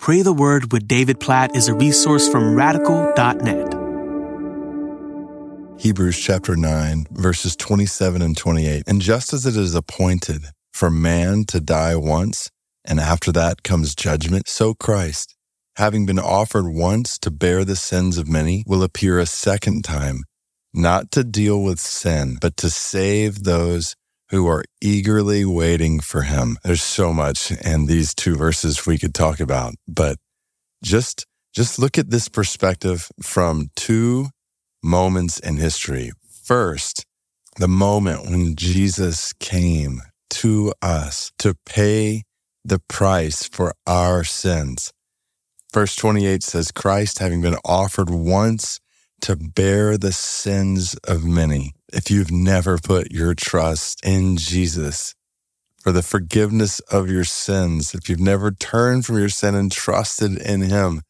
Pray the Word with David Platt is a resource from radical.net. Hebrews chapter 9, verses 27 and 28. And just as it is appointed for man to die once, and after that comes judgment, so Christ, having been offered once to bear the sins of many, will appear a second time, not to deal with sin, but to save those who are eagerly waiting for him. There's so much in these two verses we could talk about, but just, just look at this perspective from two moments in history. First, the moment when Jesus came to us to pay the price for our sins. Verse 28 says, Christ having been offered once to bear the sins of many. If you've never put your trust in Jesus for the forgiveness of your sins, if you've never turned from your sin and trusted in him,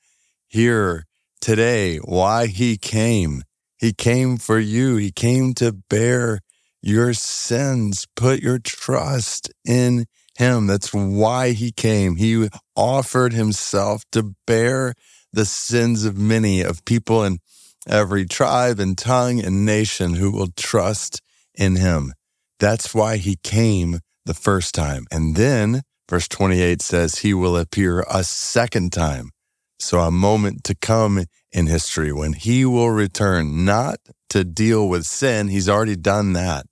hear today why he came. He came for you. He came to bear your sins. Put your trust in him. That's why he came. He offered himself to bear the sins of many of people in every tribe and tongue and nation who will trust in him. That's why he came the first time. And then verse 28 says he will appear a second time. So a moment to come in history when he will return, not to deal with sin. He's already done that,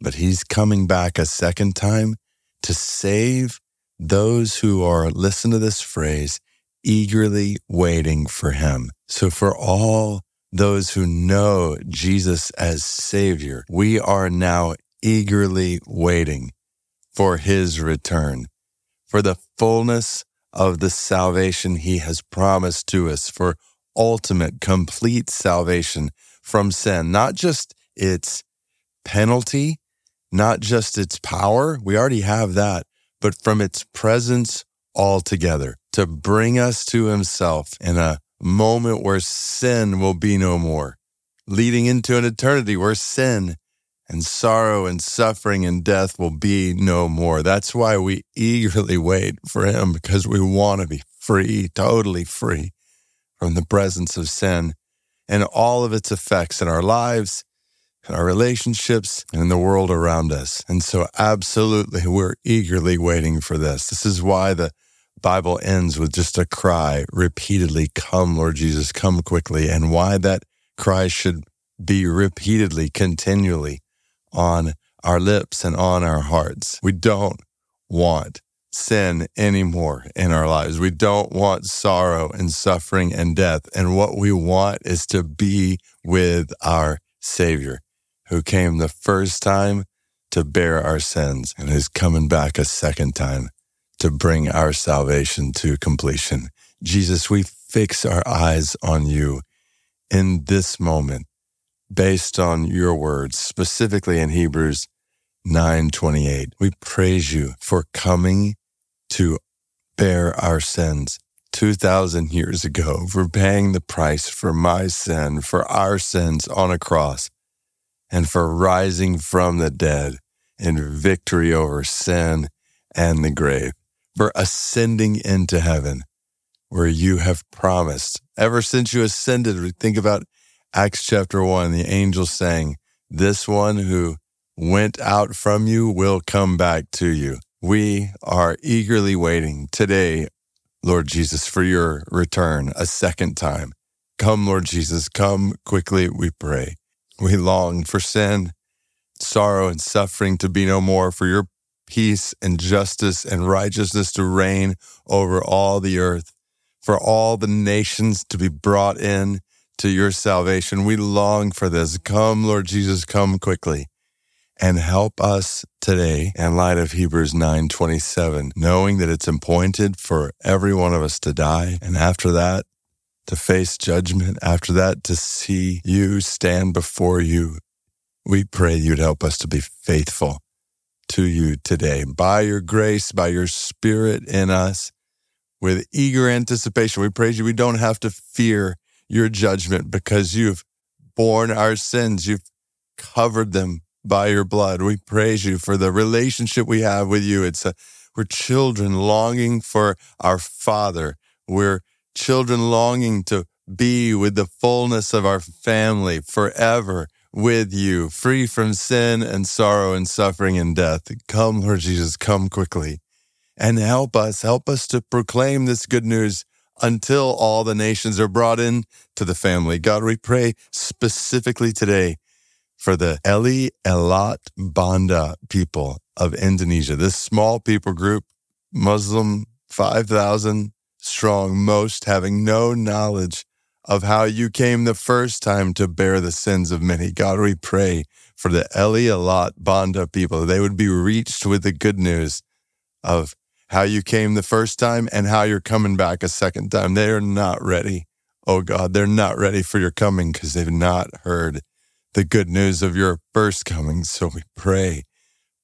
but he's coming back a second time to save those who are, listen to this phrase, eagerly waiting for him. So for all those who know Jesus as Savior, we are now eagerly waiting for his return, for the fullness of the salvation he has promised to us, for ultimate, complete salvation from sin, not just its penalty, not just its power. We already have that, but from its presence altogether to bring us to himself in a moment where sin will be no more, leading into an eternity where sin and sorrow and suffering and death will be no more. That's why we eagerly wait for him because we want to be free, totally free from the presence of sin and all of its effects in our lives, in our relationships, and in the world around us. And so, absolutely, we're eagerly waiting for this. This is why the Bible ends with just a cry repeatedly, Come, Lord Jesus, come quickly, and why that cry should be repeatedly, continually on our lips and on our hearts. We don't want sin anymore in our lives. We don't want sorrow and suffering and death. And what we want is to be with our Savior who came the first time to bear our sins and is coming back a second time to bring our salvation to completion. Jesus, we fix our eyes on you in this moment based on your words, specifically in Hebrews 9:28. We praise you for coming to bear our sins 2000 years ago, for paying the price for my sin, for our sins on a cross, and for rising from the dead in victory over sin and the grave for ascending into heaven where you have promised. Ever since you ascended, we think about Acts chapter one, the angel saying, this one who went out from you will come back to you. We are eagerly waiting today, Lord Jesus, for your return a second time. Come, Lord Jesus, come quickly, we pray. We long for sin, sorrow, and suffering to be no more, for your peace and justice and righteousness to reign over all the earth, for all the nations to be brought in to your salvation. We long for this. Come, Lord Jesus, come quickly and help us today in light of Hebrews 9:27, knowing that it's appointed for every one of us to die and after that to face judgment, after that to see you stand before you. We pray you'd help us to be faithful to you today by your grace, by your spirit in us with eager anticipation. We praise you. We don't have to fear your judgment because you've borne our sins. You've covered them by your blood. We praise you for the relationship we have with you. It's a, we're children longing for our father. We're children longing to be with the fullness of our family forever with you, free from sin and sorrow and suffering and death. Come, Lord Jesus, come quickly and help us. Help us to proclaim this good news until all the nations are brought in to the family. God, we pray specifically today for the Eli Elat Banda people of Indonesia, this small people group, Muslim, 5,000 strong, most having no knowledge of how you came the first time to bear the sins of many. God, we pray for the Eli Elat Banda people. They would be reached with the good news of how you came the first time and how you're coming back a second time. They are not ready. Oh God, they're not ready for your coming because they've not heard the good news of your first coming. So we pray,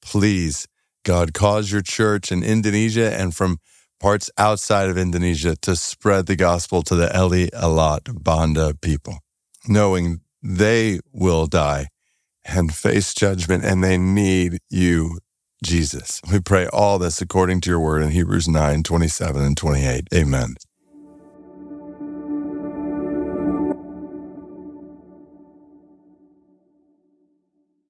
please, God, cause your church in Indonesia and from parts outside of Indonesia to spread the gospel to the Eli Elat Banda people, knowing they will die and face judgment and they need you, Jesus. We pray all this according to your word in Hebrews 9, 27 and 28. Amen.